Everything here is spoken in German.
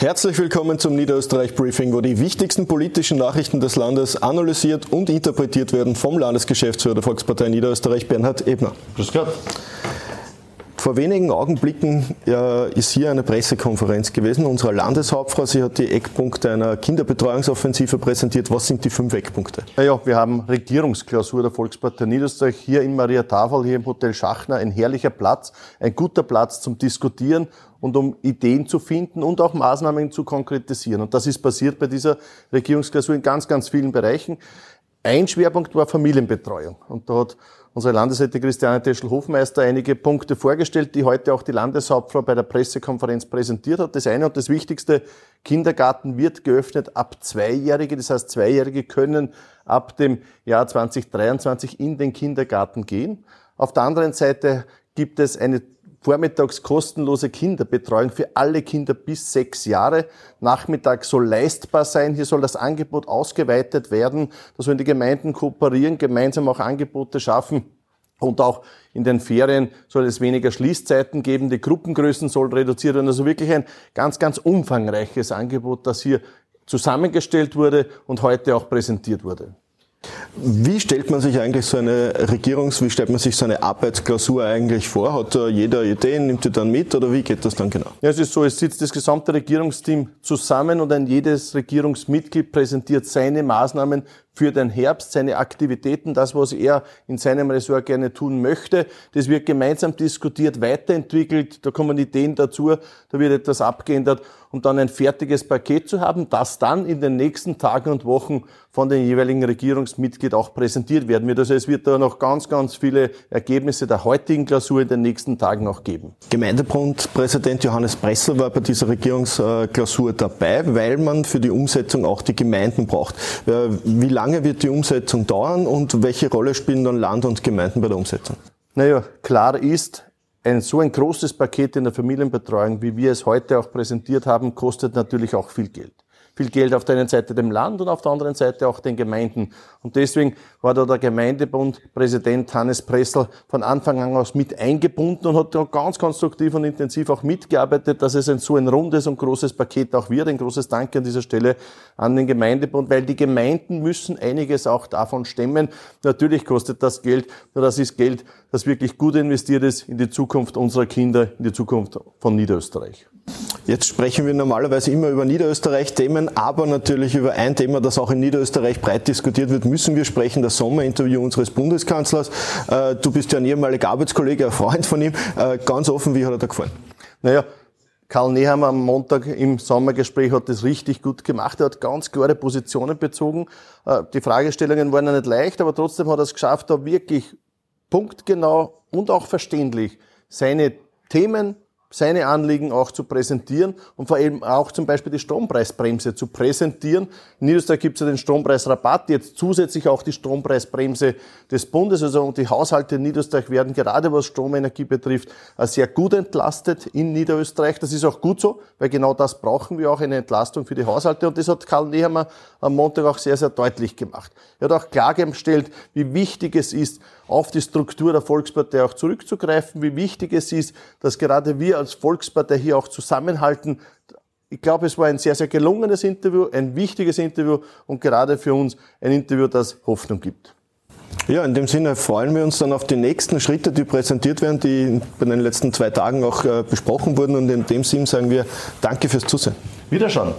Herzlich willkommen zum Niederösterreich Briefing, wo die wichtigsten politischen Nachrichten des Landes analysiert und interpretiert werden vom Landesgeschäftsführer der Volkspartei Niederösterreich, Bernhard Ebner. Grüß Gott. Vor wenigen Augenblicken ja, ist hier eine Pressekonferenz gewesen unserer Landeshauptfrau. Sie hat die Eckpunkte einer Kinderbetreuungsoffensive präsentiert. Was sind die fünf Eckpunkte? Naja, wir haben Regierungsklausur der Volkspartei Niederösterreich hier in Maria Tafel, hier im Hotel Schachner. Ein herrlicher Platz, ein guter Platz zum Diskutieren und um Ideen zu finden und auch Maßnahmen zu konkretisieren. Und das ist passiert bei dieser Regierungsklausur in ganz, ganz vielen Bereichen. Ein Schwerpunkt war Familienbetreuung. Und da hat unsere Landesrätin Christiane Teschel-Hofmeister einige Punkte vorgestellt, die heute auch die Landeshauptfrau bei der Pressekonferenz präsentiert hat. Das eine und das Wichtigste, Kindergarten wird geöffnet ab Zweijährige. Das heißt, Zweijährige können ab dem Jahr 2023 in den Kindergarten gehen. Auf der anderen Seite gibt es eine vormittags kostenlose Kinderbetreuung für alle Kinder bis sechs Jahre. Nachmittags soll leistbar sein. Hier soll das Angebot ausgeweitet werden. Da sollen die Gemeinden kooperieren, gemeinsam auch Angebote schaffen. Und auch in den Ferien soll es weniger Schließzeiten geben. Die Gruppengrößen sollen reduziert werden. Also wirklich ein ganz, ganz umfangreiches Angebot, das hier zusammengestellt wurde und heute auch präsentiert wurde. Wie stellt man sich eigentlich so eine Regierungs-, wie stellt man sich so eine Arbeitsklausur eigentlich vor? Hat da jeder Ideen, nimmt die dann mit oder wie geht das dann genau? Ja, es ist so, es sitzt das gesamte Regierungsteam zusammen und ein jedes Regierungsmitglied präsentiert seine Maßnahmen für den Herbst, seine Aktivitäten, das, was er in seinem Ressort gerne tun möchte. Das wird gemeinsam diskutiert, weiterentwickelt, da kommen Ideen dazu, da wird etwas abgeändert, um dann ein fertiges Paket zu haben, das dann in den nächsten Tagen und Wochen von den jeweiligen Regierungsmitglied auch präsentiert werden wird. Also es wird da noch ganz, ganz viele Ergebnisse der heutigen Klausur in den nächsten Tagen auch geben. Gemeindebundpräsident Johannes Bressel war bei dieser Regierungsklausur dabei, weil man für die Umsetzung auch die Gemeinden braucht. Äh, wie lange lange wird die Umsetzung dauern und welche Rolle spielen dann Land und Gemeinden bei der Umsetzung? Naja, klar ist, ein so ein großes Paket in der Familienbetreuung, wie wir es heute auch präsentiert haben, kostet natürlich auch viel Geld viel Geld auf der einen Seite dem Land und auf der anderen Seite auch den Gemeinden. Und deswegen war da der Gemeindebund Präsident Hannes Pressel von Anfang an aus mit eingebunden und hat da ganz konstruktiv und intensiv auch mitgearbeitet, dass es ein so ein rundes und großes Paket auch wird. Ein großes Dank an dieser Stelle an den Gemeindebund, weil die Gemeinden müssen einiges auch davon stemmen. Natürlich kostet das Geld, nur das ist Geld, das wirklich gut investiert ist in die Zukunft unserer Kinder, in die Zukunft von Niederösterreich. Jetzt sprechen wir normalerweise immer über Niederösterreich-Themen, aber natürlich über ein Thema, das auch in Niederösterreich breit diskutiert wird, müssen wir sprechen, das Sommerinterview unseres Bundeskanzlers. Äh, du bist ja ein ehemaliger Arbeitskollege, ein Freund von ihm. Äh, ganz offen, wie hat er da gefallen? Naja, Karl Nehammer am Montag im Sommergespräch hat das richtig gut gemacht. Er hat ganz klare Positionen bezogen. Äh, die Fragestellungen waren ja nicht leicht, aber trotzdem hat er es geschafft, da wirklich punktgenau und auch verständlich seine Themen seine Anliegen auch zu präsentieren und vor allem auch zum Beispiel die Strompreisbremse zu präsentieren. In Niederösterreich gibt es ja den Strompreisrabatt, jetzt zusätzlich auch die Strompreisbremse des Bundes. Also die Haushalte in Niederösterreich werden gerade was Stromenergie betrifft sehr gut entlastet in Niederösterreich. Das ist auch gut so, weil genau das brauchen wir auch, eine Entlastung für die Haushalte. Und das hat Karl Nehammer am Montag auch sehr, sehr deutlich gemacht. Er hat auch klargestellt, wie wichtig es ist, auf die Struktur der Volkspartei auch zurückzugreifen, wie wichtig es ist, dass gerade wir als Volkspartei hier auch zusammenhalten. Ich glaube, es war ein sehr, sehr gelungenes Interview, ein wichtiges Interview und gerade für uns ein Interview, das Hoffnung gibt. Ja, in dem Sinne freuen wir uns dann auf die nächsten Schritte, die präsentiert werden, die bei den letzten zwei Tagen auch äh, besprochen wurden. Und in dem Sinne sagen wir Danke fürs Zusehen. Wiederschauen.